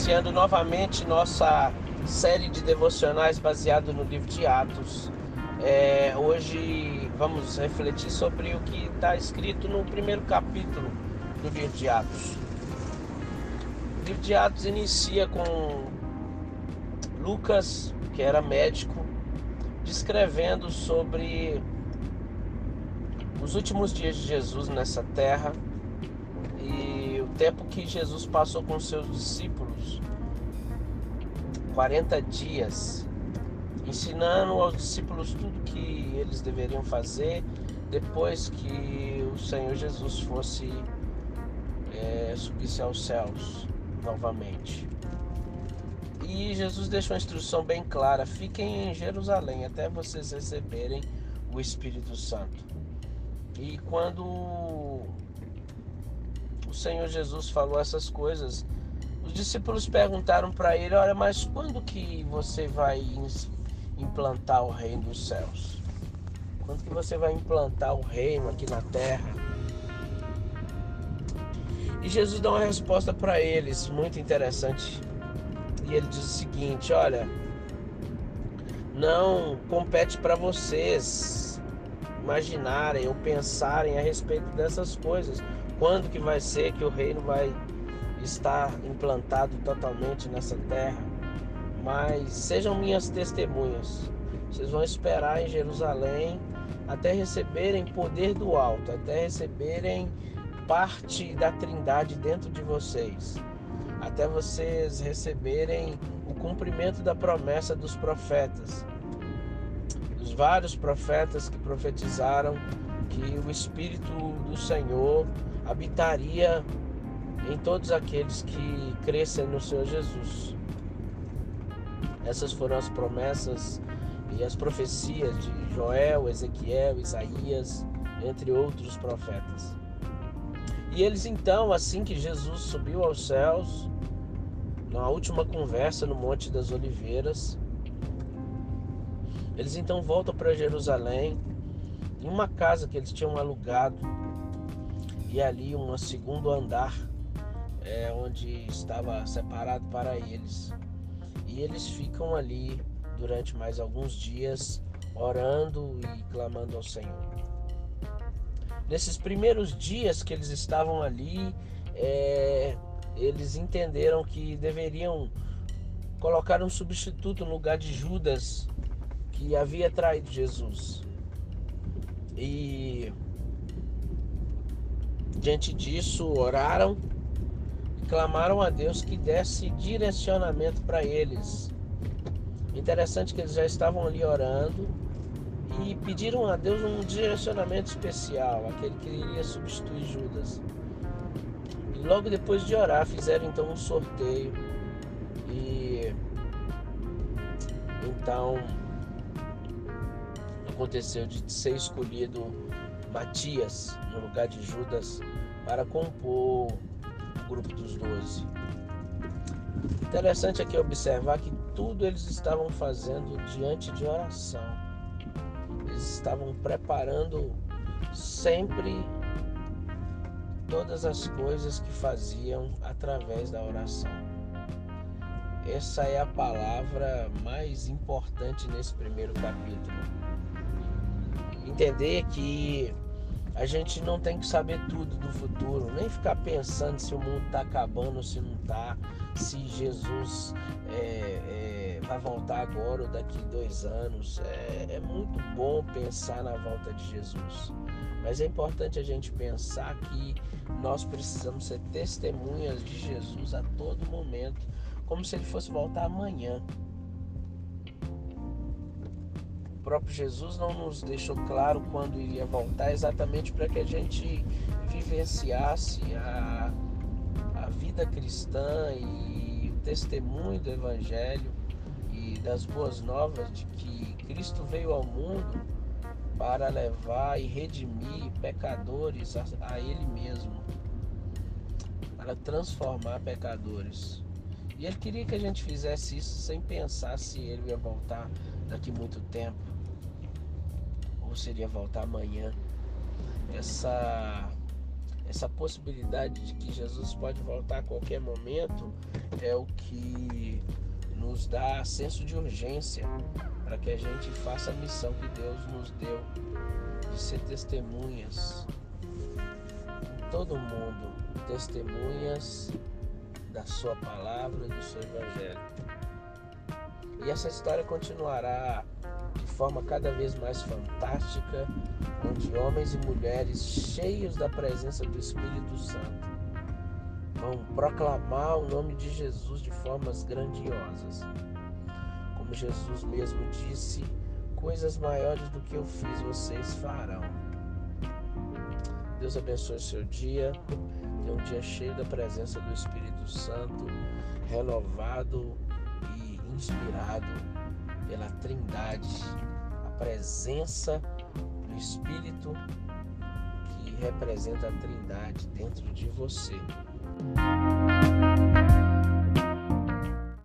iniciando novamente nossa série de devocionais baseado no livro de Atos. É, hoje vamos refletir sobre o que está escrito no primeiro capítulo do livro de Atos. O livro de Atos inicia com Lucas, que era médico, descrevendo sobre os últimos dias de Jesus nessa terra tempo que Jesus passou com seus discípulos 40 dias ensinando aos discípulos tudo que eles deveriam fazer depois que o Senhor Jesus fosse é, subisse aos céus novamente. E Jesus deixou uma instrução bem clara: fiquem em Jerusalém até vocês receberem o Espírito Santo. E quando o Senhor Jesus falou essas coisas, os discípulos perguntaram para ele: Olha, mas quando que você vai implantar o reino dos céus? Quando que você vai implantar o reino aqui na terra? E Jesus dá uma resposta para eles muito interessante. E ele diz o seguinte: Olha, não compete para vocês imaginarem ou pensarem a respeito dessas coisas. Quando que vai ser que o reino vai estar implantado totalmente nessa terra? Mas sejam minhas testemunhas. Vocês vão esperar em Jerusalém até receberem poder do alto, até receberem parte da Trindade dentro de vocês, até vocês receberem o cumprimento da promessa dos profetas dos vários profetas que profetizaram que o Espírito do Senhor habitaria em todos aqueles que crescem no Senhor Jesus. Essas foram as promessas e as profecias de Joel, Ezequiel, Isaías, entre outros profetas. E eles então, assim que Jesus subiu aos céus, na última conversa no Monte das Oliveiras, eles então voltam para Jerusalém, em uma casa que eles tinham alugado, e ali um segundo andar, é, onde estava separado para eles. E eles ficam ali durante mais alguns dias, orando e clamando ao Senhor. Nesses primeiros dias que eles estavam ali, é, eles entenderam que deveriam colocar um substituto no lugar de Judas que havia traído Jesus. E diante disso, oraram e clamaram a Deus que desse direcionamento para eles. Interessante que eles já estavam ali orando e pediram a Deus um direcionamento especial, aquele que iria substituir Judas. E logo depois de orar, fizeram então um sorteio. E então aconteceu de ser escolhido Matias no lugar de Judas para compor o grupo dos doze. Interessante aqui observar que tudo eles estavam fazendo diante de oração. Eles estavam preparando sempre todas as coisas que faziam através da oração. Essa é a palavra mais importante nesse primeiro capítulo entender que a gente não tem que saber tudo do futuro, nem ficar pensando se o mundo está acabando se não está, se Jesus é, é, vai voltar agora ou daqui dois anos. É, é muito bom pensar na volta de Jesus, mas é importante a gente pensar que nós precisamos ser testemunhas de Jesus a todo momento, como se ele fosse voltar amanhã próprio Jesus não nos deixou claro quando iria voltar, exatamente para que a gente vivenciasse a, a vida cristã e o testemunho do Evangelho e das boas novas de que Cristo veio ao mundo para levar e redimir pecadores a, a Ele mesmo, para transformar pecadores. E Ele queria que a gente fizesse isso sem pensar se Ele ia voltar daqui muito tempo ou seria voltar amanhã. Essa essa possibilidade de que Jesus pode voltar a qualquer momento é o que nos dá senso de urgência para que a gente faça a missão que Deus nos deu de ser testemunhas em todo mundo, testemunhas da sua palavra, do seu evangelho. E essa história continuará forma cada vez mais fantástica, onde homens e mulheres cheios da presença do Espírito Santo vão proclamar o nome de Jesus de formas grandiosas. Como Jesus mesmo disse, coisas maiores do que eu fiz vocês farão. Deus abençoe seu dia. Tenha um dia cheio da presença do Espírito Santo, renovado e inspirado pela Trindade, presença do Espírito que representa a Trindade dentro de você.